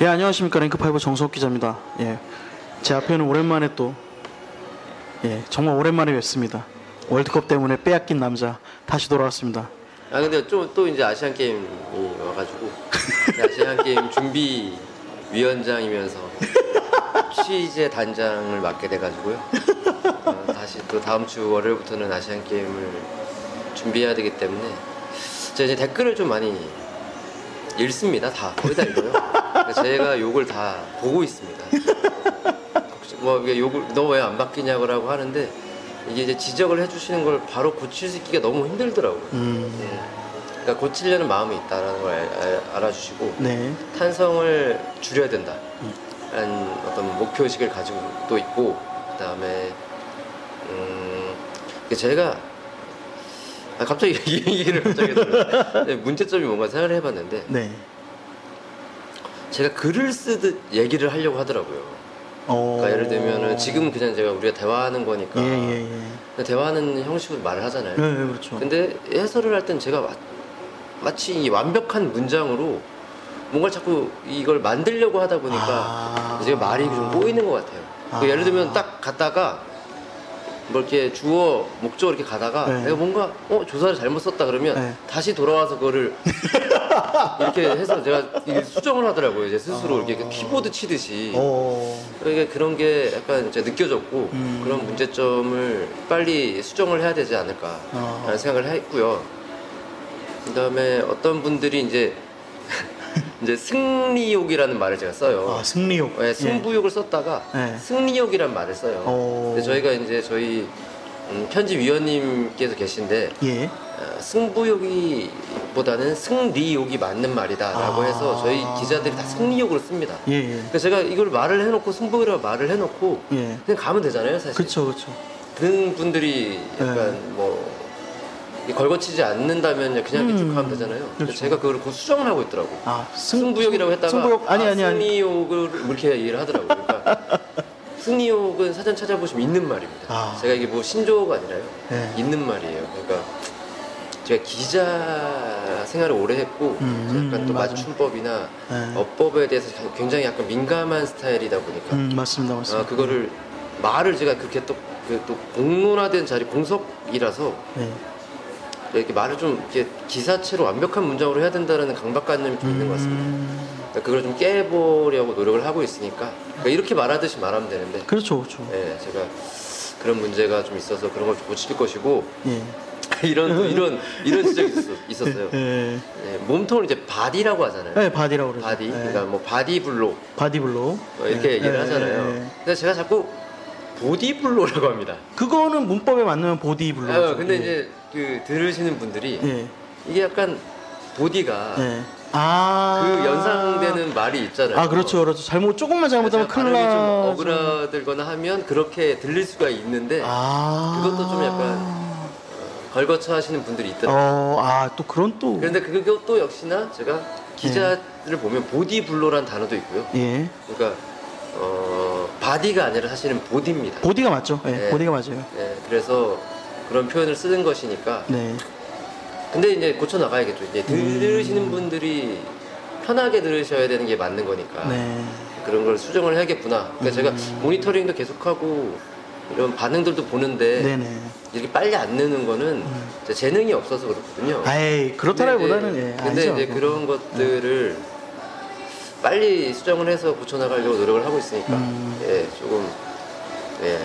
예 안녕하십니까 랭크파이브 정수욱 기자입니다. 예, 제 앞에는 오랜만에 또 예, 정말 오랜만에 뵙습니다. 월드컵 때문에 빼앗긴 남자 다시 돌아왔습니다. 아 근데 좀 또 이제 아시안 게임이 와가지고 아시안 게임 준비 위원장이면서 취재 단장을 맡게 돼가지고요. 어, 다시 또 다음 주 월요일부터는 아시안 게임을 준비해야 되기 때문에 제가 이제 댓글을 좀 많이 읽습니다. 다 거의 다 읽어요. 그러니까 제가 욕을 다 보고 있습니다. 뭐 욕을 너 왜 안 바뀌냐고 하는데 이게 이제 지적을 해주시는 걸 바로 고칠 수 있기가 너무 힘들더라고요. 음, 예. 그러니까 고치려는 마음이 있다라는 걸 알, 알- 알아주시고 네, 탄성을 줄여야 된다. 라는 어떤 목표 의식을 가지고 또 있고 그다음에 음 제가 아, 갑자기 이 얘기를 갑자기. 네, 문제점이 뭔가 생각을 해봤는데 네. 제가 글을 쓰듯 얘기를 하려고 하더라고요. 어, 그러니까 예를 들면은 지금 그냥 제가 우리가 대화하는 거니까 예 예 예. 그냥 대화하는 형식으로 말을 하잖아요. 네, 네, 그렇죠. 근데 해설을 할 땐 제가 마, 마치 이 완벽한 문장으로 뭔가 자꾸 이걸 만들려고 하다 보니까 아. 제가 말이 좀 꼬이는 것 같아요. 그 아. 예를 들면 딱 갔다가 뭐 이렇게 주어 목적어 이렇게 가다가 네. 내가 뭔가 어 조사를 잘못 썼다 그러면 네. 다시 돌아와서 그거를 이렇게 해서 제가 이게 수정을 하더라고요. 제 스스로 아. 이렇게 키보드 치듯이. 어, 그러니까 그런 게 약간 이제 느껴졌고 음. 그런 문제점을 빨리 수정을 해야 되지 않을까라는 어. 생각을 했고요. 그다음에 어떤 분들이 이제 이제 승리욕이라는 말을 제가 써요. 아 승리욕. 네, 승부욕을 썼다가 네. 승리욕이란 말을 써요. 어. 근데 저희가 이제 저희 음, 편집위원님께서 계신데 예. 어, 승부욕이보다는 승리욕이 맞는 말이다라고 아. 해서 저희 기자들이 다 승리욕으로 씁니다. 예, 예. 그래서 제가 이걸 말을 해놓고 승부욕이라고 말을 해놓고 예. 그냥 가면 되잖아요, 사실. 그렇죠, 그렇죠. 그런 분들이 약간 네. 뭐이 걸거치지 않는다면 그냥 이렇게 음, 쭉 하면 되잖아요. 그렇죠. 제가 그걸 곧 수정을 하고 있더라고. 요아 승, 승부욕이라고 했다가 승부욕 아니 아, 아니 아니. 승리욕을 뭐 이렇게 얘기를 하더라고요. 그러니까 승리욕은 사전 찾아보시면 있는 말입니다. 아. 제가 이게 뭐 신조어가 아니라요. 네. 있는 말이에요. 그러니까 제가 기자 생활을 오래 했고 음, 약간 또 맞아요. 맞춤법이나 네. 어법에 대해서 굉장히 약간 민감한 스타일이다 보니까 음 맞습니다, 맞습니다. 아, 그거를 말을 제가 그렇게 또, 그, 또 공론화된 자리 공석이라서 네. 이렇게 말을 좀 이렇게 기사체로 완벽한 문장으로 해야 된다는 강박관념이 좀 있는 것 같습니다. 음, 그러니까 그걸 좀 깨보려고 노력을 하고 있으니까 그러니까 이렇게 말하듯이 말하면 되는데 그렇죠, 그렇죠. 예, 제가 그런 문제가 좀 있어서 그런 걸 좀 고칠 것이고 예. 이런 또 이런 이런 지적이 있었, 어요 예. 예, 몸통을 이제 바디라고 하잖아요. 네, 바디라고 그러죠. 바디, 예. 그러니까 뭐 바디블로 바디블로. 뭐 이렇게 예, 얘기를 예, 하잖아요. 근데 제가 자꾸 보디블로라고 합니다. 그거는 문법에 맞는 보디블로. 아, 근데 이제 그 들으시는 분들이 예. 이게 약간 보디가 예. 아. 그 연상되는 말이 있잖아요. 아, 그렇죠, 그렇죠. 잘못 조금만 잘못하면 큰일 발음이 좀 나. 어그라들거나 하면 그렇게 들릴 수가 있는데 아. 그것도 좀 약간 걸거쳐 하시는 분들이 있더라고요. 어, 아, 또 그런 또. 그런데 그것도 역시나 제가 기자를 보면 보디블로란 단어도 있고요. 예. 그러니까 어, 바디가 아니라 사실은 보디입니다. 보디가 맞죠? 예. 네. 보디가 맞아요. 네, 그래서 그런 표현을 쓰는 것이니까. 네. 근데 이제 고쳐 나가야겠죠. 이제 음. 들으시는 분들이 편하게 들으셔야 되는 게 맞는 거니까. 네. 그런 걸 수정을 해야겠구나. 그러니까 제가 음. 모니터링도 계속하고 이런 반응들도 보는데 네네. 이렇게 빨리 안 느는 거는 제 재능이 없어서 그렇거든요. 아이, 그렇다라기보다는 예. 근데. 이제 그런 것들을 빨리 수정을 해서 고쳐 나가려고 노력을 하고 있으니까 음. 예 조금 예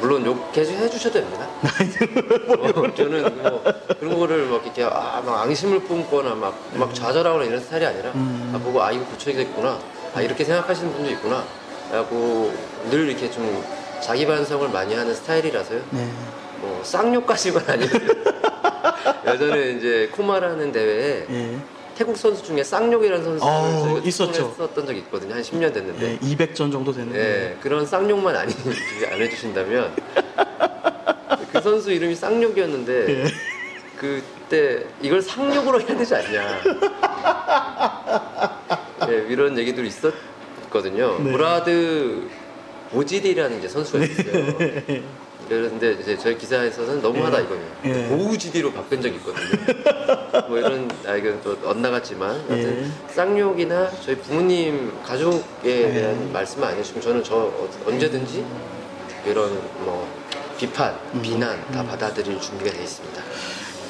물론 욕 계속 해주셔도 됩니다. 어, 저는 뭐 그런 거를 막 이렇게 아, 막 앙심을 뿜거나 막, 막 좌절하거나 이런 스타일이 아니라 음. 아, 보고 아 이거 고쳐야겠구나 아 이렇게 생각하시는 분도 있구나 라고 늘 이렇게 좀 자기 반성을 많이 하는 스타일이라서요. 네. 뭐 쌍욕까지는 아니고요. 예전에 이제 코마라는 대회에 예. 태국 선수 중에 쌍욕이라는 선수를 어, 있었죠. 했었던 적이 있거든요. 한 10년 됐는데. 예. 200전 정도 되는데. 예, 그런 쌍욕만 아니, 안 해주신다면 그 선수 이름이 쌍욕이었는데 예. 그때 이걸 상욕으로 해야 되지 않냐 예, 이런 얘기들이 있었거든요 네. 무라드 보지디라는 이제 선수가 있어요 그런데 이제 저희 기사에서는 너무하다 예. 이거예요. 예. 고우지디로 바꾼 적이 있거든요. 뭐 이런 아 이건 또 엇나갔지만 하여튼 예. 쌍욕이나 저희 부모님 가족에 예. 대한 말씀을 안 해주시면 저는 저 어- 언제든지 이런 뭐 비판, 음. 비난 다 받아들일 준비가 돼 있습니다.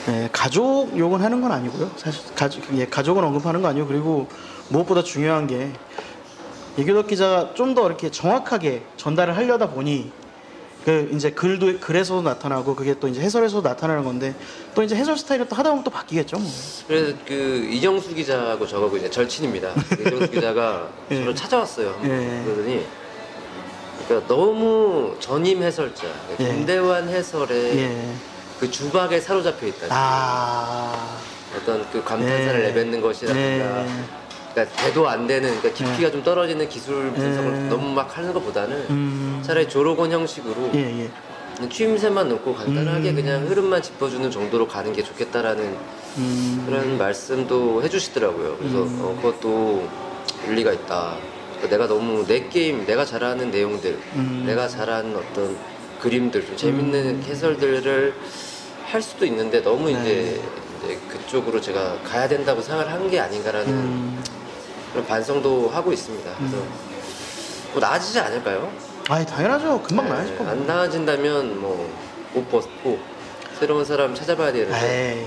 예, 가족 욕은 하는 건 아니고요. 사실 가족 예, 가족은 언급하는 거 아니고 그리고 무엇보다 중요한 게 이규덕 기자가 좀 더 이렇게 정확하게 전달을 하려다 보니 그 이제 글도 글에서도 나타나고 그게 또 이제 해설에서도 나타나는 건데 또 이제 해설 스타일은 또 하다 보면 또 바뀌겠죠. 뭐. 그래서 그 이정수 기자하고 저하고 이제 절친입니다. 이정수 기자가 예. 저를 찾아왔어요. 예. 그러더니 그러니까 너무 전임 해설자, 예. 김대환 해설의 예. 그 주박에 사로잡혀 있다. 아. 어떤 그 감탄사를 예. 내뱉는 것이라든가 예. 그러니까 대도 안 되는 그러니까 깊이가 좀 떨어지는 기술 분석을 예. 너무 막 하는 것보다는 음. 차라리 조록원 형식으로 예, 예. 추임새만 넣고 간단하게 음. 그냥 흐름만 짚어주는 정도로 가는 게 좋겠다라는 음. 그런 말씀도 해주시더라고요. 그래서 음. 어, 그것도 일리가 있다. 그러니까 내가 너무 내 게임, 내가 잘하는 내용들, 음. 내가 잘하는 어떤 그림들, 좀 재밌는 해설들을 할 수도 있는데 너무 네. 이제, 이제 그쪽으로 제가 가야 된다고 생각을 한 게 아닌가라는 음. 그런 반성도 하고 있습니다. 그래서 뭐 나아지지 않을까요? 아이 당연하죠. 금방 네, 나아질 겁니다. 안 나아진다면 뭐 옷 벗고 새로운 사람 찾아봐야 되는데 에이.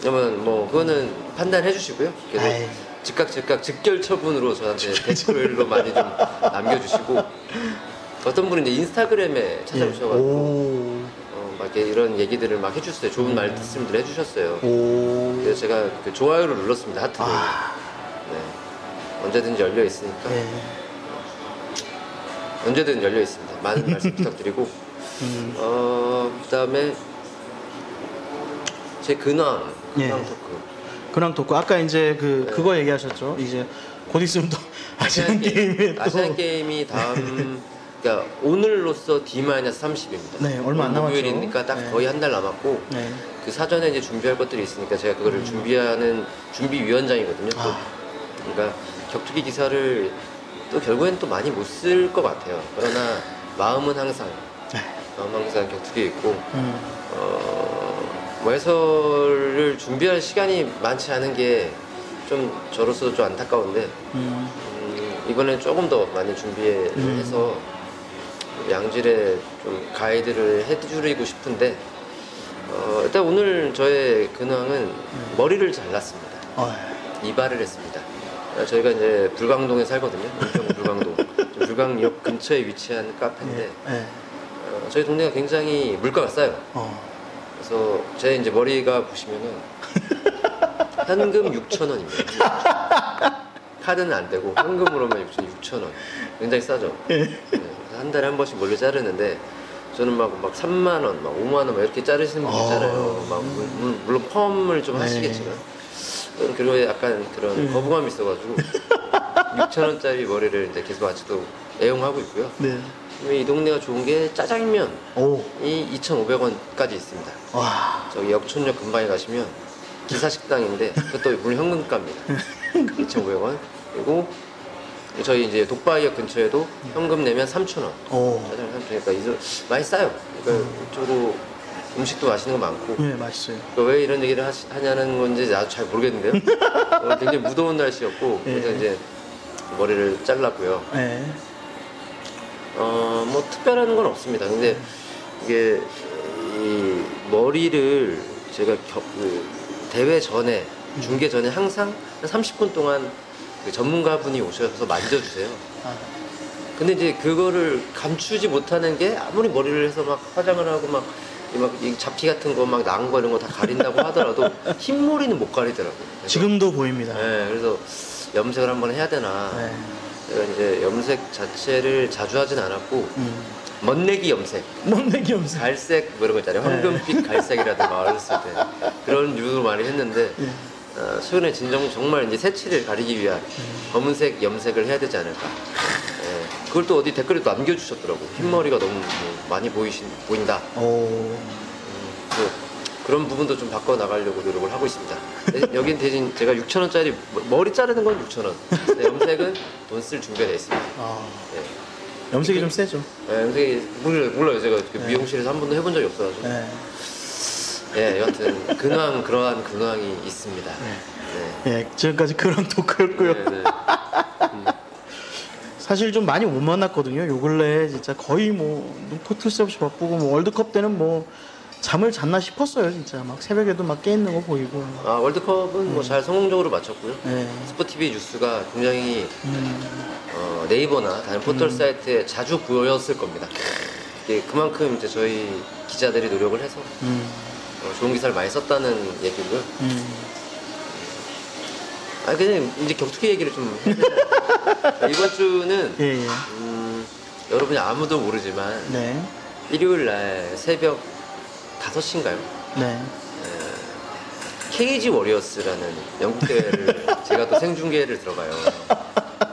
그러면 뭐 그거는 판단해 주시고요. 계속 에이. 즉각 즉각 즉결 처분으로 저한테 댓글로 많이 좀 남겨주시고 어떤 분은 이제 인스타그램에 찾아오셔가지고 예. 오. 어, 막 이렇게 이런 얘기들을 막 해주셨어요. 좋은 말씀들 해주셨어요. 오. 그래서 제가 그 좋아요를 눌렀습니다. 하트를. 아. 네. 언제든지 열려 있으니까 예. 언제든 열려 있습니다. 많은 말씀 부탁드리고 음. 어 그다음에 제 근황 근황 예. 토크. 근황 돋고 아까 이제 그 네. 그거 얘기하셨죠. 이제 곧 있으면 또 아시안 게임에 또 아시안 게임이 다음 그러니까 오늘로써 D-30입니다. 네, 얼마 안 남았죠. 목요일이니까 딱 네. 거의 한 달 남았고 네. 그 사전에 이제 준비할 것들이 있으니까 제가 그거를 준비하는 준비 위원장이거든요. 또. 아. 그러니까 격투기 기사를 또 결국엔 또 많이 못 쓸 것 같아요. 그러나 마음은 항상 네. 마음 항상 격투기에 있고 음. 어, 뭐 해설을 준비할 시간이 많지 않은 게 좀 저로서도 좀 안타까운데 음. 음, 이번엔 조금 더 많이 준비해서 음. 양질의 좀 가이드를 해드리고 싶은데 어, 일단 오늘 저의 근황은 음. 머리를 잘랐습니다. 어. 이발을 했습니다. 어, 저희가 이제 불광동에 살거든요. 인천 불광동. 좀 불광역 근처에 위치한 카페인데 예. 예. 어, 저희 동네가 굉장히 물가가 싸요. 어. 그래서 제 이제 머리가 보시면은 현금 6천 원입니다. 카드는 안 되고 현금으로만 6천 6천 원. 굉장히 싸죠. 예. 네, 한 달에 한 번씩 몰래 자르는데 저는 막, 막 3만 원, 막 5만 원 막 이렇게 자르시는 분들 어. 있잖아요. 막 물- 물- 물론 펌을 좀 네. 하시겠지만 저는 그리고 약간 그런 음. 거부감이 있어가지고 6천 원짜리 머리를 이제 계속 아직도 애용하고 있고요. 네. 이 동네가 좋은 게 짜장면이 오. 2,500원까지 있습니다. 와. 저기 역촌역 근방에 가시면 기사 식당인데 그것도 물론 현금가입니다. 2,500원. 그리고 저희 이제 독바이역 근처에도 현금 내면 3,000원. 오. 짜장 3,000원이니까 이거 많이 싸요. 그러니까 이쪽으로 음식도 맛있는 거 많고. 예, 맛있어요. 그러니까 왜 이런 얘기를 하시, 하냐는 건지 나도 잘 모르겠는데요. 어, 굉장히 무더운 날씨였고 그래서 예. 이제 머리를 잘랐고요. 예. 어, 뭐 특별한 건 없습니다. 근데 이게 이 머리를 제가 겨- 그 대회 전에 중계 전에 항상 한 30분 동안 그 전문가분이 오셔서 만져주세요. 아. 근데 이제 그거를 감추지 못하는 게 아무리 머리를 해서 막 화장을 하고 막, 이 막, 이 잡티 같은 거막 나은 거 이런 거 다 가린다고 하더라도 흰머리는 못 가리더라고요. 그래서, 지금도 보입니다. 네, 그래서 염색을 한번 해야 되나. 네. 제가 이제 염색 자체를 자주 하진 않았고, 음. 멋내기 염색. 뭔내기 없어. 갈색 뭐 이런 거 있잖아요. 네. 황금빛 갈색이라든가 어렸을 때 그런 류로 많이 했는데 예. 어, 최근에 진정 정말 이제 새치를 가리기 위한 음. 검은색 염색을 해야 되지 않을까. 예. 그걸 또 어디 댓글에 또 남겨주셨더라고. 흰머리가 너무 뭐 많이 보이신 보인다. 오. 음, 그, 그런 부분도 좀 바꿔 나가려고 노력을 하고 있습니다. 대- 여긴 대신 제가 6천 원짜리 머리 자르는 건 6천 원. 염색은 돈 쓸 준비가 돼 있습니다. 아. 예. 염색이 좀 세죠. 네, 염색이 몰라요, 몰라요. 제가 그 네. 미용실에서 한 번도 해본 적이 없어가지고. 네. 예, 여하튼 근황 그러한 근황이 있습니다. 네. 예, 지금까지 그런 토크였고요. 네, 네. 사실 좀 많이 못 만났거든요. 요 근래 진짜 거의 뭐 눈코 뜰새 없이 바쁘고 뭐 월드컵 때는 뭐 잠을 잤나 싶었어요. 진짜 막 새벽에도 막 깨 있는 거 보이고. 아 월드컵은 음. 뭐잘 성공적으로 마쳤고요. 예. 스포티비 뉴스가 굉장히 음, 어, 네이버나 다른 포털 사이트에 자주 보였을 겁니다. 이게 그만큼 이제 저희 기자들이 노력을 해서 음, 어, 좋은 기사를 많이 썼다는 얘기고요. 음. 아 그냥 이제 격투기 얘기를 좀. 이번 주는 예, 예. 음, 여러분이 아무도 모르지만 네. 일요일 날 새벽 5시인가요? 네. Cage Warriors라는 영국 대회를 제가 또 생중계를 들어가요.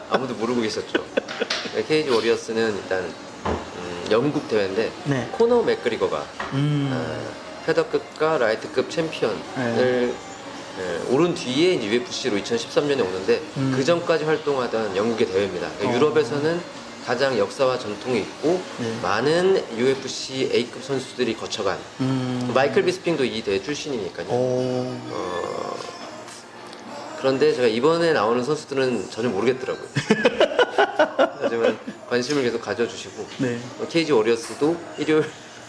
아무도 모르고 계셨죠. 네, Cage Warriors는 일단 음, 영국 대회인데 네. 코너 맥그리거가 음. 어, 페더급과 라이트급 챔피언을 네. 예, 오른 뒤에 이제 UFC로 2013년에 오는데 음. 그 전까지 활동하던 영국의 대회입니다. 그러니까 어. 유럽에서는 가장 역사와 전통이 있고 네. 많은 UFC A급 선수들이 거쳐간 음. 마이클 비스핑도 이 대회 출신이니까요. 오. 어, 그런데 제가 이번에 나오는 선수들은 전혀 모르겠더라고요. 하지만 관심을 계속 가져주시고 네. 어, 케이지 워리어스도 일요일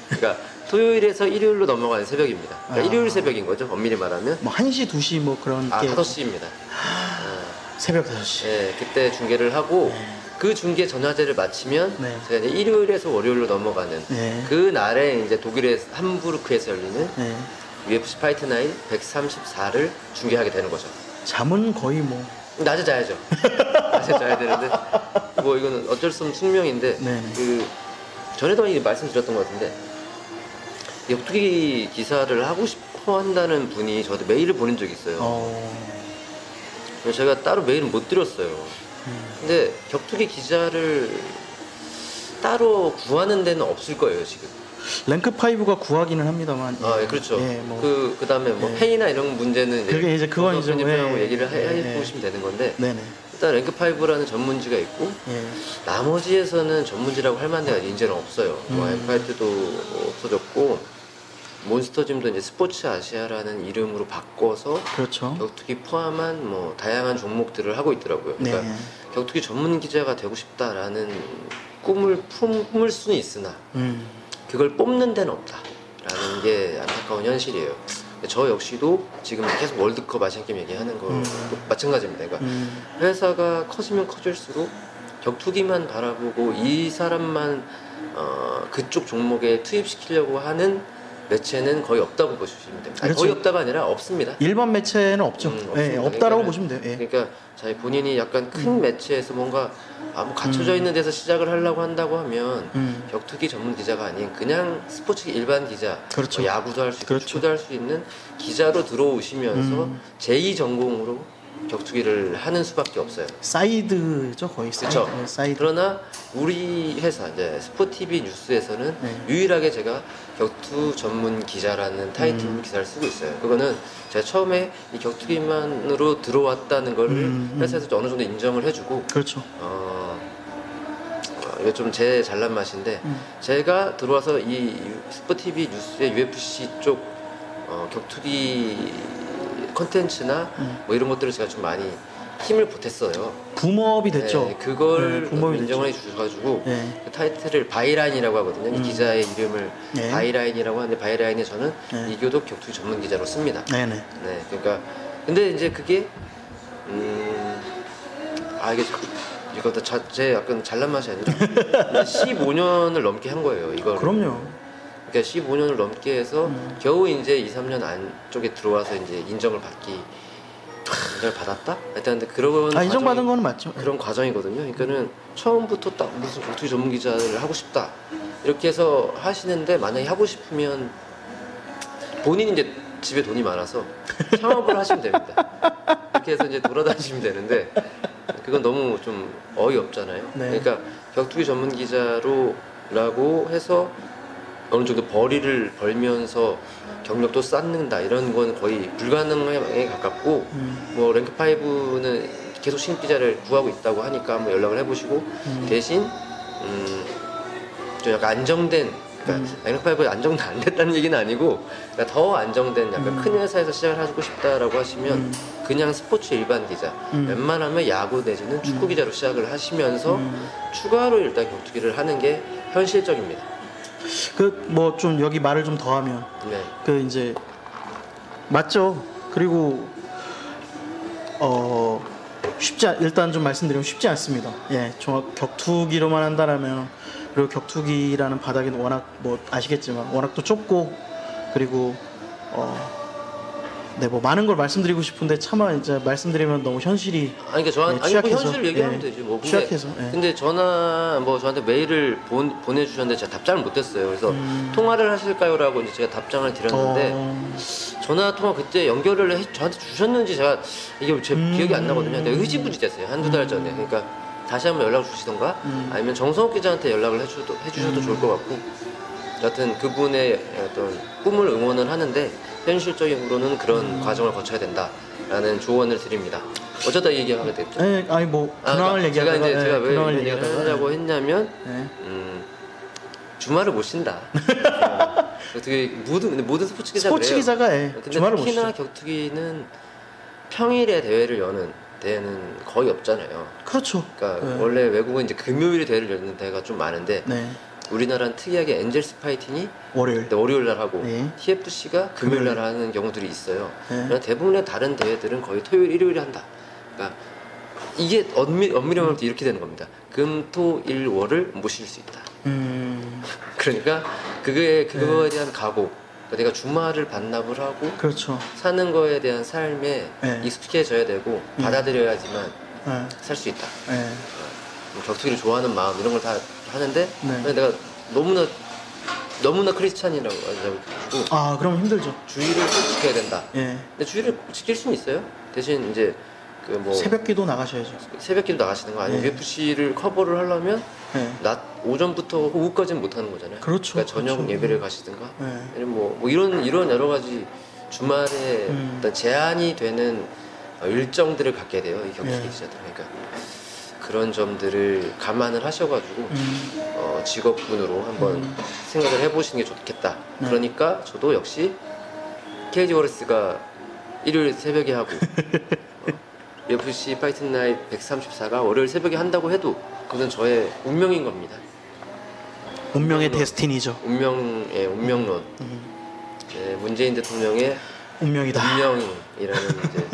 그러니까 토요일에서 일요일로 넘어가는 새벽입니다. 그러니까 아. 일요일 새벽인 거죠. 엄밀히 말하면 뭐 1시, 2시 뭐 그런 아 게 5시입니다. 새벽 5시. 네, 그때 중계를 하고 그 중계 전화제를 마치면 네. 제가 이제 일요일에서 월요일로 넘어가는 네. 그 날에 이제 독일의 함부르크에서 열리는 네. UFC Fight Night 134를 중계하게 되는 거죠. 잠은 거의 뭐 낮에 자야죠. 낮에 자야 되는데 뭐 이거는 어쩔 수 없는 숙명인데 네네. 그 전에도 많이 말씀드렸던 것 같은데 격투기 기자를 하고 싶어 한다는 분이 저한테 메일을 보낸 적이 있어요. 어. 그래서 제가 따로 메일은 못 드렸어요. 음. 근데 격투기 기자를 따로 구하는 데는 없을 거예요 지금. Rank 5가 구하기는 합니다만. 아, 예, 그렇죠. 예, 뭐. 그 그다음에 뭐 예. pay나 이런 문제는 그게 이제 그건 이제 예, 얘기를 해, 예, 해보시면 되는 건데 네네. 일단 Rank 5라는 전문지가 있고 예. 나머지에서는 전문지라고 할 만한 데가 이제는 없어요. 뭐 음. MFight도 없어졌고 Monster Gym도 이제 Sports Asia라는 이름으로 바꿔서 그렇죠. 격투기 포함한 뭐 다양한 종목들을 하고 있더라고요. 네. 그러니까 격투기 전문 기자가 되고 싶다라는 꿈을 품을 수는 있으나 음. 그걸 뽑는 데는 없다라는 게 안타까운 현실이에요. 저 역시도 지금 계속 월드컵 아시안게임 얘기하는 거 음. 마찬가지입니다. 그러니까 음. 회사가 커지면 커질수록 격투기만 바라보고 이 사람만 어, 그쪽 종목에 투입시키려고 하는 매체는 거의 없다고 보시면 됩니다. 그렇죠. 거의 없다가 아니라 없습니다. 일단 매체는 없죠. 음, 예. 없다라고 그러니까는- 보시면 돼요. 예. 그러니까 자기 본인이 약간 큰 매체에서 뭔가 아무 갇혀져 있는 데서 시작을 하려고 한다고 하면 음. 격투기 전문 기자가 아닌 그냥 스포츠 일반 기자, 그렇죠. 뭐 야구도 할수 있고 그렇죠. 축구도 할 수 있는 기자로 들어오시면서 음. 제2 전공으로 격투기를 하는 수밖에 없어요. 사이드죠, 거의 사이드. 그렇죠. 예, 사이드. 그러나 우리 회사 이제 SPOTV News에서는 네. 유일하게 제가 격투 전문 기자라는 타이틀로 음. 기사를 쓰고 있어요. 그거는 제가 처음에 이 격투기만으로 들어왔다는 걸 음, 음. 회사에서 어느 정도 인정을 해주고 그렇죠. 어, 어, 이거 좀 제 잘난 맛인데 음. 제가 들어와서 이 SPOTV News의 UFC 쪽 어, 격투기 컨텐츠나 음. 뭐 이런 것들을 제가 좀 많이 힘을 보탰어요. boom up이 됐죠. 네, 그걸 네, boom up이 인정을. 해주셔가지고 예. 그 타이틀을 byline이라고 하거든요. 이 음. 기자의 이름을 네. byline이라고 하는데 byline에 저는 네. 이교덕 격투기 전문 기자로 씁니다. 네네. 네, 그러니까 근데 이제 그게 음, 아 이게 이거 다제 약간 잘난 맛이 아니라 15년을 넘게 한 거예요. 이걸 그럼요. 그러니까 15년을 넘게 해서 음. 겨우 이제 2, 3년 안쪽에 들어와서 이제 인정을 받기 인정을 받았다? 하여튼 근데 그런 아, 인정받은 거는 맞죠. 그런 과정이거든요. 그러니까는 처음부터 딱 무슨 격투기 전문 기자를 하고 싶다 이렇게 해서 하시는데 만약에 하고 싶으면 본인이 이제 집에 돈이 많아서 창업을 하시면 됩니다. 이렇게 해서 이제 돌아다니시면 되는데 그건 너무 좀 어이없잖아요. 네. 그러니까 격투기 전문 기자로라고 해서 어느 정도 벌이를 벌면서 경력도 쌓는다. 이런 건 거의 불가능에 가깝고 음. 뭐 랭크 5는 계속 신입 기자를 구하고 있다고 하니까 한번 연락을 해보시고 음. 대신 음, 좀 약간 안정된 그러니까 M5 안정도 안 됐다는 얘기는 아니고 그러니까 더 안정된 약간 큰 회사에서 시작을 하고 싶다라고 하시면 그냥 스포츠 일반 기자 웬만하면 야구 내지는 축구 기자로 시작을 하시면서 추가로 일단 격투기를 하는 게 현실적입니다. 그 뭐 좀 여기 말을 좀 더하면 네. 그 이제 맞죠. 그리고 어 쉽지 않, 일단 좀 말씀드리면 쉽지 않습니다. 예, 종합 격투기로만 한다라면 그리고 격투기라는 바닥은 워낙 뭐 아시겠지만 워낙 또 좁고 그리고 어 네, 뭐 많은 걸 말씀드리고 싶은데 차마 이제 말씀드리면 너무 현실이 아니 그러니까 저한 네, 아니 뭐 취약해서. 현실을 얘기하면 예. 되지 뭐 근데, 취약해서, 예. 근데 전화 뭐 저한테 메일을 본, 보내주셨는데 제가 답장을 못했어요 그래서 통화를 하실까요라고 이제 제가 답장을 드렸는데 음. 어, 전화 통화 그때 연결을 해, 저한테 주셨는지 제가 이게 제 음. 기억이 안 나거든요 근데 의지부지 됐어요 한두 달 전에 그러니까 다시 한번 연락 주시던가 음. 아니면 정성욱 기자한테 연락을 해주셔도, 해주셔도 좋을 것 같고 여하튼 그분의 어떤 꿈을 응원을 하는데 현실적으로는 그런 음. 과정을 거쳐야 된다라는 조언을 드립니다 어쩌다 이 얘기하게 됐죠 예, 아니 뭐 아, 근황을 그러니까 제가 얘기하다가 이제 제가 예, 왜 이런 얘기를 하려고 했냐면 예. 음, 주말을 못 쉰다. 어, 어떻게 모든 근데 모든 스포츠 기자가 스포츠 그래요. 기자가 예, 근데 주말을 못 특히나 쉬죠. 격투기는 평일에 대회를 여는 대회는 거의 없잖아요. 그렇죠. 그러니까 네. 원래 외국은 이제 금요일에 대회를 여는 대회가 좀 많은데 네, 우리나라는 특이하게 엔젤스 파이팅이 월요일. 월요일 날 하고 네. TFC가 금요일 날. 하는 경우들이 있어요. 네. 그러나 대부분의 다른 대회들은 거의 토요일, 일요일에 한다. 그러니까 이게 엄밀, 엄밀히 말하면 이렇게 되는 겁니다. 금, 토, 일, 월을 모실 수 있다. 음, 그러니까 그거에 그거에 네. 대한 각오. 그러니까 내가 주말을 반납을 하고 그렇죠. 사는 거에 대한 삶에 네. 익숙해져야 되고 음. 받아들여야지만 예, 살수 있다. 예. 뭐 격투기를 좋아하는 마음 이런 걸다 하는데 네. 내가 너무나 너무나 크리스찬이라고 가지고 아, 그럼 힘들죠. 주의를 꼭 지켜야 된다. 예. 근데 주의를 지킬 수는 있어요. 대신 이제 그 뭐 새벽기도 나가셔야죠. 새벽기도 나가시는 거 아니면 네. UFC를 커버를 하려면 예. 낮 오전부터 오후까지는 못 하는 거잖아요. 그렇죠, 그러니까 저녁 그렇죠. 예배를 가시든가 예. 아니면 뭐, 뭐 이런 이런 여러 가지 주말에 음. 어떤 제한이 되는 어, 일정들을 갖게 돼요 이 예. 기자들 그러니까 그런 점들을 감안을 하셔가지고 음, 어, 직업군으로 한번 음. 생각을 해보시는 게 좋겠다. 네. 그러니까 저도 역시 KG 워리스가 일요일 새벽에 하고 어, UFC Fight Night 134가 월요일 새벽에 한다고 해도 그건 저의 운명인 겁니다. 운명의 운명론. 데스티니죠. 운명의 운명론. 음, 네, 문재인 대통령의 운명이다. 운명이라는 이제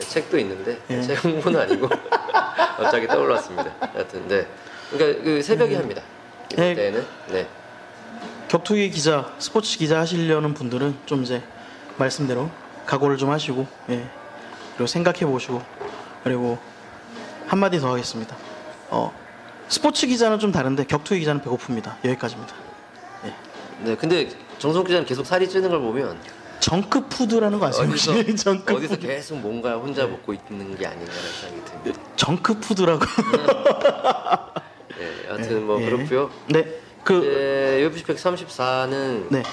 책도 있는데 예. 책 홍보는 아니고 갑자기 떠올랐습니다. 여하튼 네. 그러니까 그 새벽에 합니다. 네. 이때는 네. 격투기 기자, 스포츠 기자 하시려는 분들은 좀 이제 말씀대로 각오를 좀 하시고, 예. 그리고 생각해 보시고, 그리고 한 마디 더 하겠습니다. 어, 스포츠 기자는 좀 다른데 격투기 기자는 배고픕니다. 여기까지입니다. 네, 근데 정성 기자는 계속 살이 찌는 걸 보면 정크 푸드라는 거 아세요? 어디서? 정크 어디서. 계속 뭔가 혼자 먹고 있는 게 아닌가라는 생각이 듭니다. 정크 푸드라고. 네, 여하튼 뭐 예. 그렇고요. 네. 그 이제 UFC 134는 네.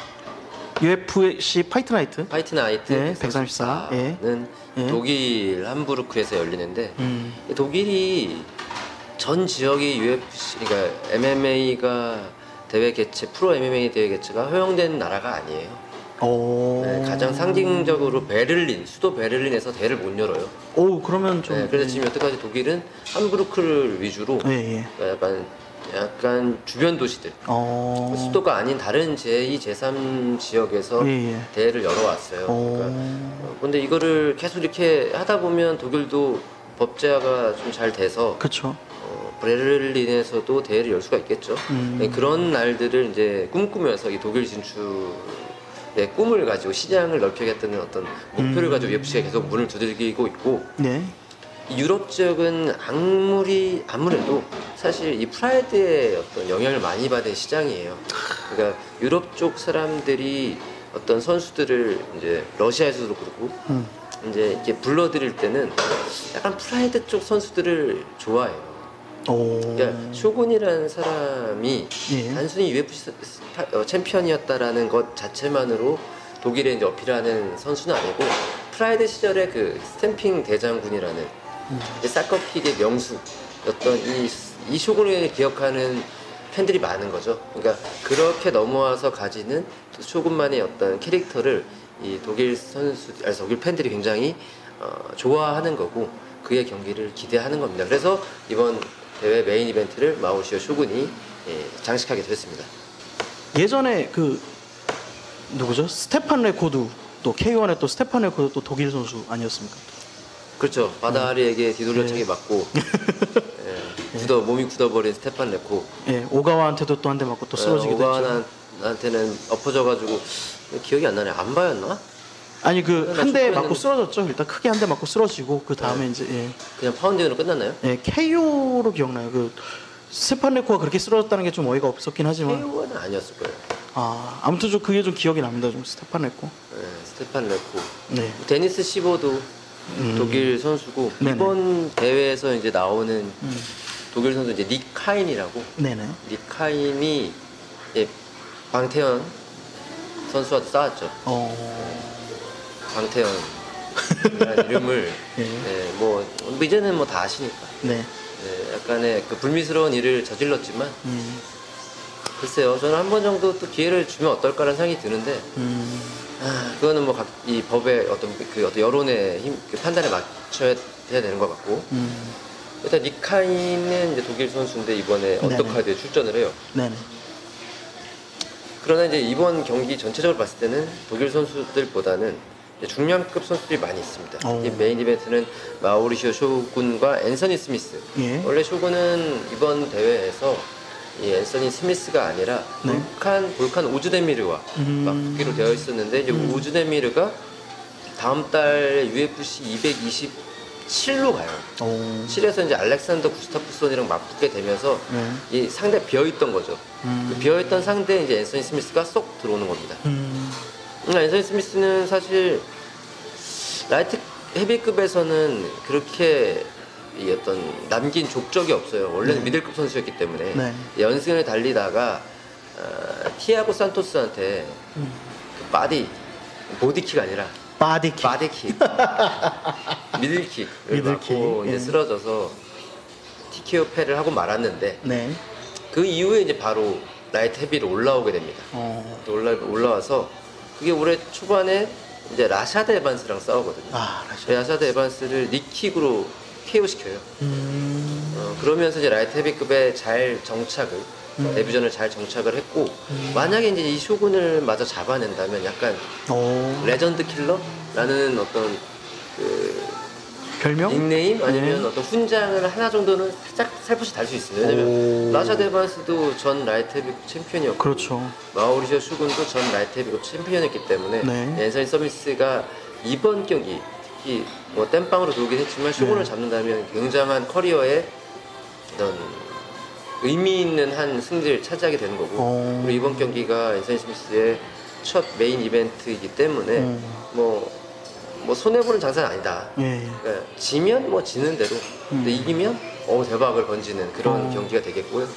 UFC Fight Night. Fight Night 네, 134는 134, 예. 예. 독일 함부르크에서 열리는데 음. 독일이 전 지역이 UFC 그러니까 MMA가 대회 개최 프로 MMA 대회 개최가 허용된 나라가 아니에요. 오. 네, 가장 상징적으로 베를린 수도 베를린에서 대회를 못 열어요. 오, 그러면 좀 네, 그래서 지금 여태까지 독일은 함부르크를 위주로 예, 예. 약간 약간 주변 도시들 어. 수도가 아닌 다른 제2, 제3 지역에서 예, 예. 대회를 열어왔어요. 오. 그러니까 어, 근데 이거를 계속 이렇게 하다 보면 독일도 법제화가 좀 잘 돼서 그쵸. 어, 베를린에서도 대회를 열 수가 있겠죠. 음. 네, 그런 날들을 이제 꿈꾸면서 이 독일 진출 의 꿈을 가지고 시장을 넓히겠다는 어떤 목표를 음. 가지고 UFC가 계속 문을 두들기고 있고 네. 이 유럽 지역은 아무리 아무래도 사실 이 프라이드의 어떤 영향을 많이 받은 시장이에요. 그러니까 유럽 쪽 사람들이 어떤 선수들을 이제 러시아에서도 그렇고 음. 이제 이렇게 불러들일 때는 약간 프라이드 쪽 선수들을 좋아해요. 오. 그러니까 쇼군이라는 사람이 예. 단순히 UFC 어, 챔피언이었다라는 것 자체만으로 독일에 이제 어필하는 선수는 아니고 프라이드 시절에 그 stamping 대장군이라는 음. 이제 soccer kick의 명수 어떤 이, 이 쇼군을 기억하는 팬들이 많은 거죠. 그러니까 그렇게 넘어와서 가지는 또 쇼군만의 어떤 캐릭터를 이 독일 선수, 아니 독일 팬들이 굉장히 어, 좋아하는 거고 그의 경기를 기대하는 겁니다. 그래서 이번 대회 메인 이벤트를 마우리시오 쇼군이 예, 장식하게 됐습니다. 예전에 그 누구죠? 스테판 레코 또 K1의 또 스테판 레코 또 독일 선수 아니었습니까? 그렇죠. 바다 하리에게 뒤돌려차기 네. 맞고 예, 굳어 몸이 굳어버린 스테판 레코. 예, 오가와한테도 또 한 대 맞고 또 쓰러지기도 했죠. 오가와한테는 엎어져가지고 기억이 안 나네. 안 봐였나? 아니 그나한 대. 맞고 쓰러졌죠. 일단 크게 한 대 맞고 쓰러지고 그 다음에 이제 예. 그냥 pounding으로 끝났나요? 예, KO로 기억나요. 그 스테판 레코가 그렇게 쓰러졌다는 게 좀 어이가 없었긴 하지만 KO는 아니었을 거예요. 아 아무튼 좀 그게 좀 기억이 납니다. 좀 스테판 레코. 예, 스테판 레코. 네. 데니스 시버도 음. 독일 선수고 네네. 이번 대회에서 이제 나오는 음. 독일 선수 이제 닉 하인이라고 네네. 닉 하인이 예, 방태현 선수와도 싸웠죠. 어. 방태현이라는 이름을 예. 예, 뭐 이제는 뭐 다 아시니까 네. 예, 약간의 그 불미스러운 일을 저질렀지만 음. 글쎄요 저는 한 번 정도 또 기회를 주면 어떨까라는 생각이 드는데 음. 아, 그거는 뭐 이 법의 어떤 그 어떤 여론의 힘, 그 판단에 맞춰야 되는 것 같고 음. 일단 닉 하인은 이제 독일 선수인데 이번에. 어떡하드에 출전을 해요. 네네. 그러나 이제 이번 경기 전체적으로 봤을 때는 독일 선수들보다는 중량급 선수들이 많이 있습니다. 오. 이 메인 이벤트는 마우리시오 쇼군과 앤서니 스미스. 예. 원래 쇼군은 이번 대회에서 이 앤서니 스미스가 아니라 네. 볼칸 볼칸 오즈데미르와 음. 맞붙기로 되어 있었는데 이제 오즈데미르가 다음 달 UFC 227로 가요. 오. 7에서 이제 알렉산더 구스타프손이랑 맞붙게 되면서 네. 이 상대 비어 있던 거죠. 음. 그 비어 있던 상대 이제 앤서니 스미스가 쏙 들어오는 겁니다. 음. 음, 앤서니 스미스는 사실 라이트 헤비급에서는 그렇게 이 어떤 남긴 족적이 없어요. 원래는 네. 미들급 선수였기 때문에 네. 연승을 달리다가 어, 티아고 산토스한테 음. 그 body body kick 아니라 바디킥. 바디킥 미들킥을 미들킥, 맞고 이제 예. 쓰러져서 TKO 패를 하고 말았는데 네. 그 이후에 이제 바로 라이트 헤비로 올라오게 됩니다. 어. 또 올라 올라와서 그게 올해 초반에 이제 라샤드 에반스랑 싸우거든요. 아, 라시. 라샤드 에반스를 knee kick으로 KO 시켜요. 음. 어, 그러면서 이제 라이트 헤비급에 잘 정착을 음. 데뷔전을 잘 정착을 했고 만약에 이제 이 쇼군을 마저 잡아낸다면 약간 오. legend killer라는 어떤 그 별명? 닉네임 아니면 네. 어떤 훈장을 하나 정도는 살짝 살포시 달 수 있습니다. 왜냐면 오. 라샤드 에반스도 전 라이트 헤비급 챔피언이었고 그렇죠. 마우리시오 쇼군도 전 라이트 헤비급 챔피언이었기 때문에 네. 앤서니 스미스가 이번 경기 특히 뭐 땜빵으로 돌긴 했지만 쇼군을 네. 잡는다면 굉장한 커리어에 어떤 의미 있는 한 승리를 차지하게 되는 거고 어. 그리고 이번 경기가 앤서니 스미스의 첫 메인 이벤트이기 때문에 음. 뭐, 뭐 손해보는 장사는 아니다 예. 그러니까 지면 뭐 지는 대로 근데 음. 이기면 어 대박을 건지는 그런 어. 경기가 되겠고요.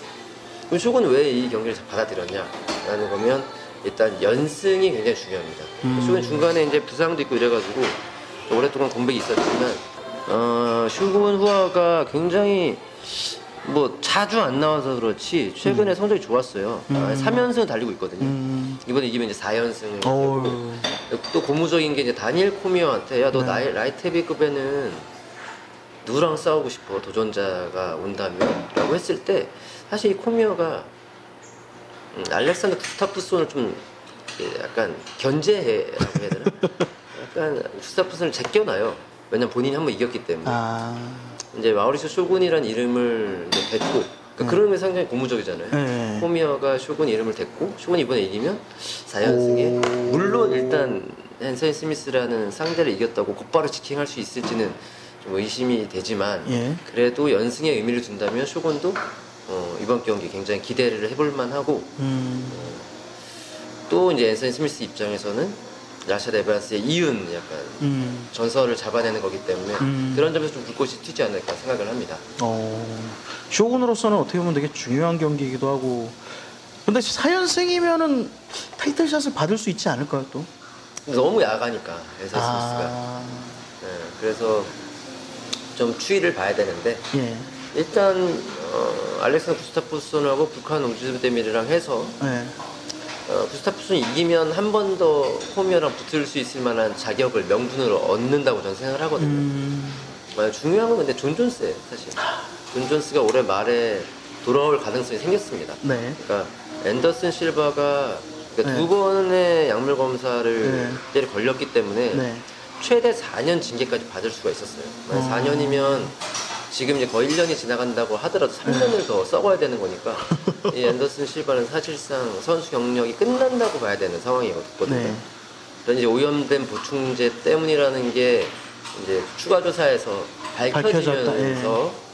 쇼군 왜이 경기를 받아들였냐라는 거면 일단 연승이 굉장히 중요합니다. 음. 쇼군 중간에 이제 부상도 있고 이래가지고 좀 오랫동안 공백이 있었지만 어, 쇼군 후아가 굉장히 뭐 자주 안 나와서 그렇지 최근에 성적이 좋았어요. 음. 아, 3연승을 달리고 있거든요. 음. 이번에 이기면 이제 4연승을 어우. 또 고무적인 게 이제 다니엘 코미어한테 야너 네. 나이 라이트 헤비급에는 누구랑 싸우고 싶어 도전자가 온다면 라고 했을 때 사실 이 코미어가 음, 알렉산더 구스타프손을 좀 약간 견제해라고 해야 되나 약간 구스타프손을 제껴놔요 왜냐면 본인이 한번 이겼기 때문에 아. 이제 마우리쇼 쇼군이라는 이름을 댔고 그러니까 네. 그런 게 상당히 고무적이잖아요 네. 코미어가 쇼군 이름을 댔고 쇼군이 이번에 이기면 4연승에 오. 물론 일단 앤서니 스미스라는 상대를 이겼다고 곧바로 직행할 수 있을지는 좀 의심이 되지만 예. 그래도 연승에 의미를 둔다면 쇼군도 어, 이번 경기 굉장히 기대를 해볼 만하고 음. 또 이제 앤서니 스미스 입장에서는 라샤드 에반스의 이은 약간 음. 전설을 잡아내는 거기 때문에 음. 그런 점에서 좀 불꽃이 튀지 않을까 생각을 합니다. 어. 쇼군으로서는 어떻게 보면 되게 중요한 경기이기도 하고. 근데 4연승이면은 title shot을 받을 수 있지 않을까요, 또? 너무 약하니까 스미스가 아. 네, 그래서 좀 추이를 봐야 되는데 예. 일단 어, 알렉산더 구스타프손하고 볼칸 우즈데미르랑 해서 네. 어, 구스타프손이 이기면 한 번더 코미어랑 붙을 수 있을 만한 자격을 명분으로 얻는다고 저는 생각을 하거든요. 음, 어, 중요한 건 근데 존 존스예요, 사실. 존 존스가 올해 말에 돌아올 가능성이 생겼습니다. 네. 그러니까 앤더슨 실바가 그러니까 네. 두 번의 약물 검사를 네. 그때 걸렸기 때문에 네. 최대 4년 징계까지 받을 수가 있었어요. 만약 어. 4년이면 지금 이제 거의 1년이 지나간다고 하더라도 3년을 네. 더 썩어야 되는 거니까 이 앤더슨 실바는 사실상 선수 경력이 끝난다고 봐야 되는 상황이거든요. 네. 그런 이제 오염된 보충제 때문이라는 게 이제 추가 조사에서 밝혀지면서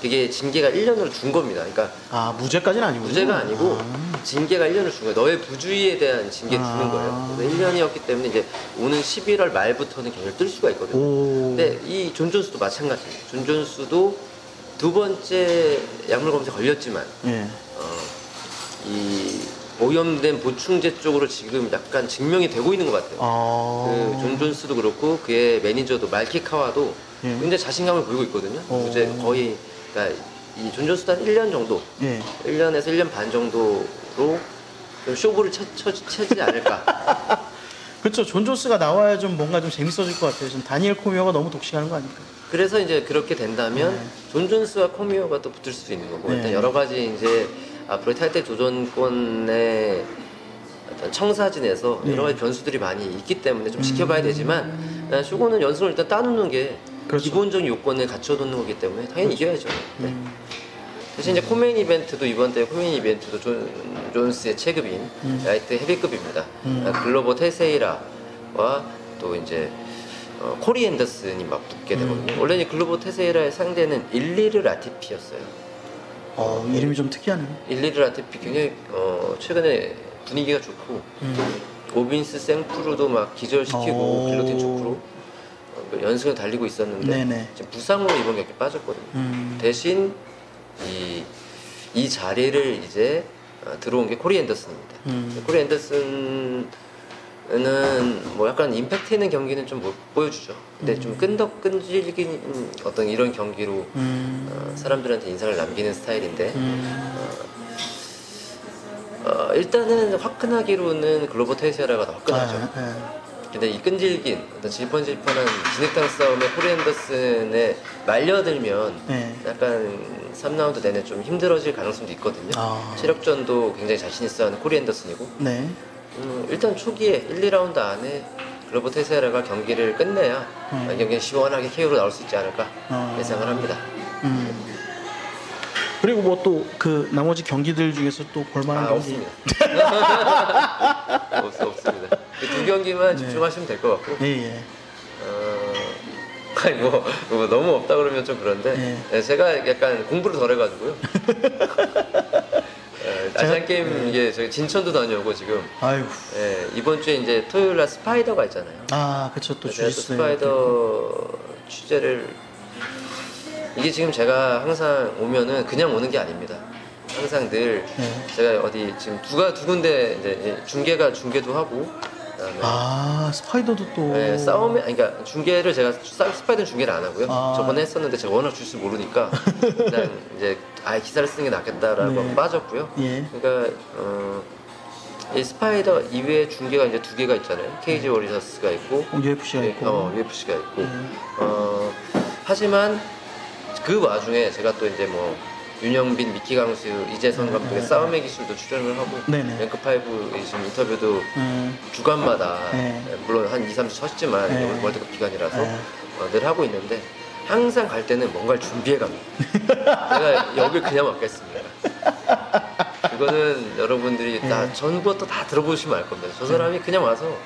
그게 징계가 1년으로 준 겁니다. 그러니까 아, 무죄까지는 아니고. 무죄가 아니고 아, 징계가 1년을 준 거예요. 너의 부주의에 대한 징계를 아. 주는 거예요. 그래서 1년이었기 때문에 이제 오는 11월 말부터는 경기를 뜰 수가 있거든요. 오. 근데 이 존 존스도 마찬가지예요. 존 존스도 두 번째 약물 검사 걸렸지만 예. 어, 이 오염된 보충제 쪽으로 지금 약간 증명이 되고 있는 것 같아요. 아. 그존 존스도 그렇고 그의 매니저도 말키 카와도 예. 굉장히 자신감을 보이고 있거든요. 오. 이제 거의 그러니까 이존 존스도 한 1년 정도, 예. 1년에서 1년 반 정도로 좀 쇼부를 쳐, 쳐, 쳐지 않을까. 그렇죠. 존 존스가 나와야 좀 뭔가 좀 재밌어질 것 같아요. 지금 다니엘 코미어가 너무 독식하는 거 아닙니까? 그래서 이제 그렇게 된다면 네. 존 존스와 코미어가 또 붙을 수도 있는 거고 네. 일단 여러 가지 이제 앞으로 타이틀 도전권의 어떤 청사진에서 네. 여러 가지 변수들이 많이 있기 때문에 좀 지켜봐야 되지만 난 쇼군은 연승을 일단 따놓는 게 그렇죠. 기본적인 요건을 갖춰놓는 거기 때문에 당연히 이겨야죠. 네. 음. 대신 이제 co-main event도 이번 대회 co-main event도 존, 존스의 체급인 음. 라이트 헤비급입니다. 음. 아, 글로버 테세이라와 또 이제 어, 코리 앤더슨이 맞붙게 음. 되거든요. 원래 이 글로버 테세이라의 상대는 일리르 라티피였어요. 어, 이름이 좀 특이하네요. 일리르 라티피 굉장히 어, 최근에 분위기가 좋고 음. 오빈스 생프루도 막 기절시키고 초크로 어, 그 연승을 달리고 있었는데 네네. 지금 부상으로 이번 경기 빠졌거든요. 음. 대신 이, 이 자리를 이제 어, 들어온 게 코리 앤더슨입니다. 음. 코리 앤더슨은 뭐 약간 임팩트 있는 경기는 좀 못 보여주죠. 근데 좀 끈덕 끈질긴 어떤 이런 경기로 음. 어, 사람들한테 인상을 남기는 스타일인데 음. 어, 일단은 화끈하기로는 글로버 테세이라가 더 화끈하죠. 아, 예. 근데 이 끈질긴 어떤 질펀질펀한 진흙탕 싸움에 코리 앤더슨에 말려들면 예. 약간 3라운드 내내 좀 힘들어질 가능성도 있거든요. 아. 체력전도 굉장히 자신 있어 하는 코리 앤더슨이고 네. 음, 일단 초기에 1, 2라운드 안에 글로버 테세이라가 경기를 끝내야 음. 이 경기는 시원하게 KO로 나올 수 있지 않을까 어. 예상을 합니다. 음. 그리고 뭐 또 그 나머지 경기들 중에서 또 볼만한 아 경기 없습니다. 없, 없습니다. 그두 경기만 네. 집중하시면 될 것 같고 예, 예. 어, 아니 뭐, 뭐 너무 없다 그러면 좀 그런데 네. 네, 제가 약간 공부를 덜 해가지고요. 에, 아시안 게임 이게 저희 진천도 다녀오고 지금 아이고. 예, 이번 주에 이제 토요일 날 스파이더가 있잖아요. 아, 그쵸 또 주짓수. 스파이더 취재를 이게 지금 제가 항상 오면은 그냥 오는 게 아닙니다. 항상 늘 네. 제가 어디 지금 두가 두 군데 이제 중계가 중계도 하고 그다음에 아, 스파이더도 또. 네, 싸움에 아니, 그러니까 중계를 제가 사- 스파이더 중계를 안 하고요. 아. 저번에 했었는데 제가 워낙 주짓수 모르니까 그냥 이제 아예 기사를 쓰는 게 낫겠다라고 네. 빠졌고요. 예. 그러니까 어, 이 스파이더 이외에 중계가 이제 두 개가 있잖아요. 케이지 워리어스가 있고 어, UFC가 예, 있고. 어, UFC가 있고. 예. 어, 하지만 그 와중에 제가 또 이제 뭐 윤형빈, 미키 강수, 이재선 감독의 네. 싸움의 기술도 출연을 하고 네네. 랭크 파이브 지금 인터뷰도 음. 주간마다 네. 예, 물론 한 2, 3주 쉬었지만 네. 월드컵 기간이라서 네. 어, 늘 하고 있는데 항상 갈 때는 뭔가를 준비해 갑니다. 제가 여길 그냥 왔겠습니까. 그거는 여러분들이 다 네. 전부터 다 들어보시면 알 겁니다. 저 사람이 그냥 와서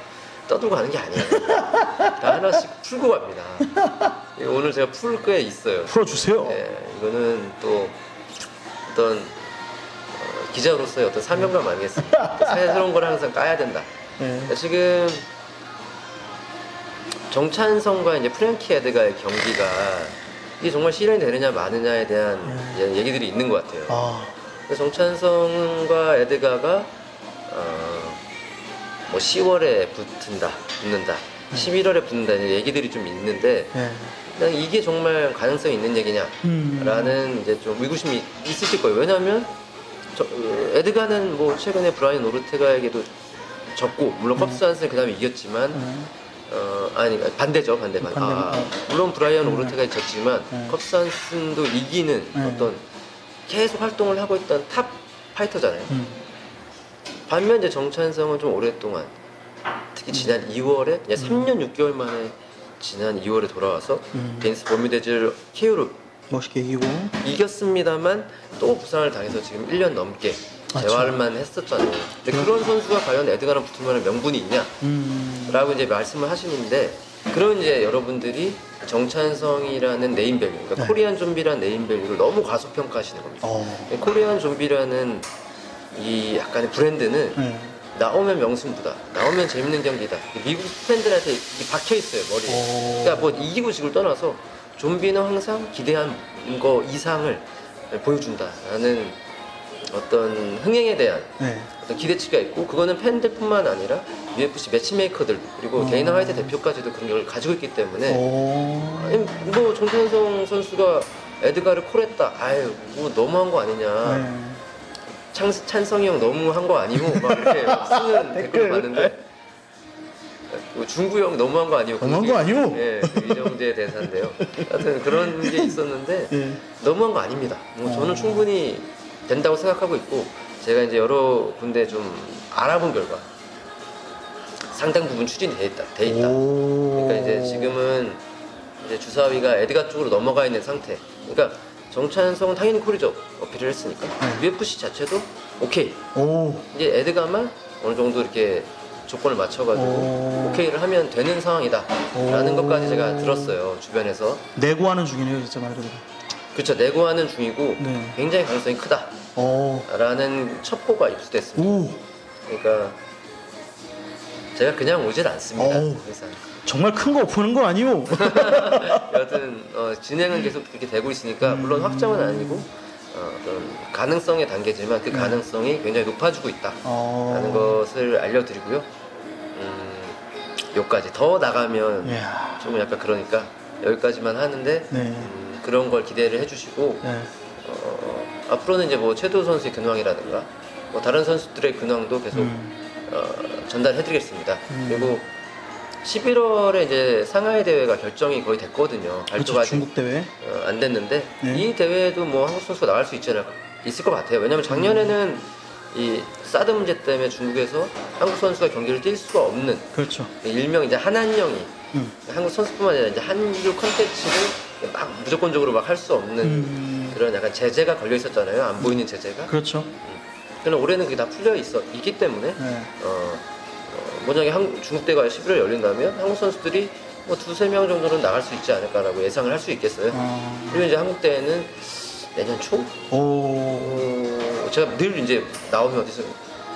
떠들고 가는 게 아니에요. 다 하나씩 풀고 갑니다. 오늘 제가 풀 게 있어요. 풀어주세요. 예, 이거는 또 어떤 어, 기자로서의 어떤 사명감 아니겠습니까? 또 새로운 걸 항상 까야 된다. 예. 지금 정찬성과 이제 프랭키 에드가의 경기가 이게 정말 실현이 되느냐 마느냐에 대한 네. 얘기들이 있는 것 같아요. 아, 정찬성과 에드가가 어, 뭐 10월에 붙은다, 붙는다 11월에 붙는다는 얘기들이 좀 있는데 네. 그냥 이게 정말 가능성이 있는 얘기냐라는 음. 이제 좀 의구심이 있으실 거예요. 왜냐하면 저, 어, 에드가는 뭐 최근에 브라이언 오르테가에게도 졌고 물론 컵스 한스는 그 다음에 이겼지만 네. 어 아니 반대죠 반대 반대. 반대, 아, 아. 물론 브라이언 네. 오르테가 졌지만 네. 컵스 한슨도 이기는 네. 어떤 계속 활동을 하고 있던 top fighter잖아요. 음. 반면 이제 정찬성은 좀 오랫동안 특히 지난 2월에 그냥 3년 6개월 만에 지난 2월에 돌아와서 음. 데니스 버뮤데즈를 KO로 멋있게 이기고. 이겼습니다만 또 부상을 당해서 지금 1년 넘게 맞죠. 재활만 했었잖아요. 근데 그런 선수가 과연 에드가랑 붙을 만한 명분이 있냐? 음. 라고 이제 말씀을 하시는데 그런 이제 여러분들이 정찬성이라는 네임밸류, 그러니까 네. 코리안 좀비라는 네임밸류를 너무 과소평가하시는 겁니다. 어. 코리안 좀비라는 이 약간의 브랜드는 네. 나오면 명승부다. 나오면 재밌는 경기다. 미국 팬들한테 박혀 있어요 머리에. 오. 그러니까 뭐 이기고 지고를 떠나서 좀비는 항상 기대한 거 이상을 보여준다라는 어떤 흥행에 대한 네. 어떤 기대치가 있고 그거는 팬들뿐만 아니라 UFC 매치메이커들 그리고 어. 데이나 화이트 대표까지도 그런 걸 가지고 있기 때문에 오. 아니, 뭐 정찬성 선수가 에드가를 콜했다. 아유 뭐 너무한 거 아니냐. 네. 찬, 찬성이 형 너무 한 거 아니고 막 이렇게 막 쓰는 댓글. 봤는데 뭐 중구 형 너무 한 거 아니고 너무한 거 아니고? 예, 그 이정재 대사인데요. 하여튼 그런 게 있었는데 네. 너무한 거 아닙니다. 뭐 저는 어. 충분히 된다고 생각하고 있고 제가 이제 여러 군데 좀 알아본 결과 상당 부분 추진이 돼 있다. 돼 있다. 오. 그러니까 이제 지금은 이제 주사위가 에드가 쪽으로 넘어가 있는 상태. 그러니까 정찬성은 당연히 코리죠 어필을 했으니까 네. UFC 자체도 오케이. 오. 이제 에드가만 어느 정도 이렇게 조건을 맞춰가지고 오. 오케이를 하면 되는 상황이다라는 오. 것까지 제가 들었어요 주변에서. 내고하는 중이네요, 진짜 말 그대로. 그렇죠 내고하는 중이고 네. 굉장히 가능성이 오. 크다라는 첩보가 입수됐습니다. 오. 그러니까 제가 그냥 오질 않습니다. 오. 항상. 정말 큰 거 보는 거 아니오? 여하튼 어, 진행은 계속 그렇게 되고 있으니까 물론 확정은 아니고 어, 어떤 가능성의 단계지만 그 네. 가능성이 굉장히 높아지고 있다라는 어. 것을 알려드리고요. 음, 여기까지 더 나가면 이야. 좀 약간 그러니까 여기까지만 하는데 네. 음, 그런 걸 기대를 해주시고 네. 어, 앞으로는 이제 뭐 최도 선수의 근황이라든가 뭐 다른 선수들의 근황도 계속 음. 어, 전달해드리겠습니다. 음. 그리고 11월에 이제 상하이 대회가 결정이 거의 됐거든요. 발표가 그렇죠. 중국 대회. 어, 안 됐는데 네. 이 대회에도 뭐 한국 선수가 나갈 수 않을까 있을 것 같아요. 왜냐면 작년에는 이 사드 문제 때문에 중국에서 한국 선수가 경기를 뛸 수가 없는 그렇죠. 일명 이제 한한령이 음. 한국 선수뿐만 아니라 이제 한류 컨텐츠를 막 무조건적으로 막 할 수 없는 음. 그런 약간 제재가 걸려 있었잖아요. 안 보이는 제재가. 그렇죠. 그러나 올해는 그게 다 풀려 있어 있기 때문에 네. 어, 어, 만약에 한, 중국 대회가 11월에 열린다면 한국 선수들이 뭐 두세 명 정도는 나갈 수 있지 않을까라고 예상을 할 수 있겠어요. 어. 그리고 이제 한국 대회는 내년 초? 오. 어, 제가 늘 이제 나오면 어디서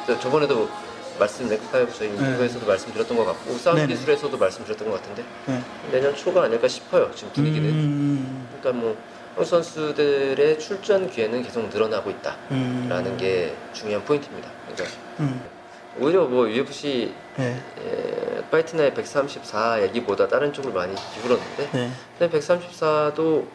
저- 저번에도 말씀 렉파이브 저희 네. 인터뷰에서도 말씀드렸던 것 같고 사운드 네네. 기술에서도 말씀드렸던 것 같은데 네. 내년 초가 아닐까 싶어요 지금 분위기는 음. 그러니까 뭐 한국 선수들의 출전 기회는 계속 늘어나고 있다라는 음. 게 중요한 포인트입니다 그러니까 음. 오히려 뭐 UFC 네. 에, Fight Night 134 얘기보다 다른 쪽을 많이 기울었는데 네. 근데 134도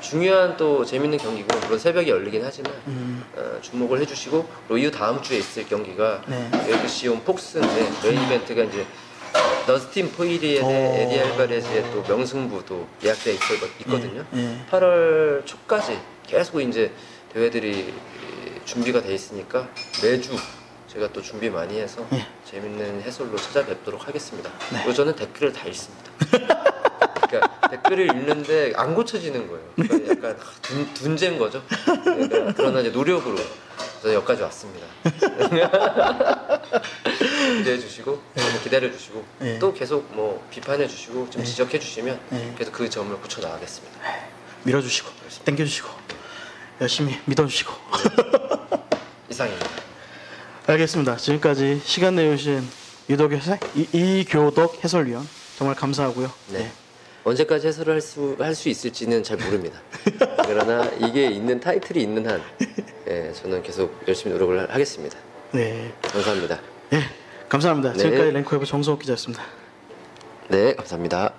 중요한 또 재밌는 경기고 물론 새벽에 열리긴 하지만 음. 어, 주목을 해주시고 그리고 이 다음 주에 있을 경기가 네. UFC on Fox인데 메인 이벤트가 이제 너스틴 포이리에 대 어. 에디 알바레즈의 또 명승부도 예약돼 있, 있거든요. 네. 8월 초까지 계속 이제 대회들이 준비가 돼 있으니까 매주 제가 또 준비 많이 해서 네. 재밌는 해설로 찾아뵙도록 하겠습니다. 네. 그리고 저는 댓글을 다 읽습니다. 그러니까 댓글을 읽는데 안 고쳐지는 거예요. 그러니까 약간 둔, 둔재인 거죠. 그러니까 그러나 이제 노력으로 저는 여기까지 왔습니다. 기대해 주시고 기다려 주시고 네. 또 계속 뭐 비판해 주시고 좀 지적해 주시면 네. 계속 그 점을 고쳐 나가겠습니다. 밀어 주시고, 당겨 주시고, 열심히 믿어 주시고. 이상입니다. 알겠습니다. 지금까지 시간 내주신 이덕 해설, 이, 이교덕 해설위원 정말 감사하고요. 네. 언제까지 해설을 할 수 할 수 있을지는 잘 모릅니다. 그러나 이게 있는 타이틀이 있는 한 예, 저는 계속 열심히 노력을 하- 하겠습니다. 네. 감사합니다. 예, 감사합니다. 네. 지금까지 랭크웨브 정성욱 기자였습니다. 네, 감사합니다.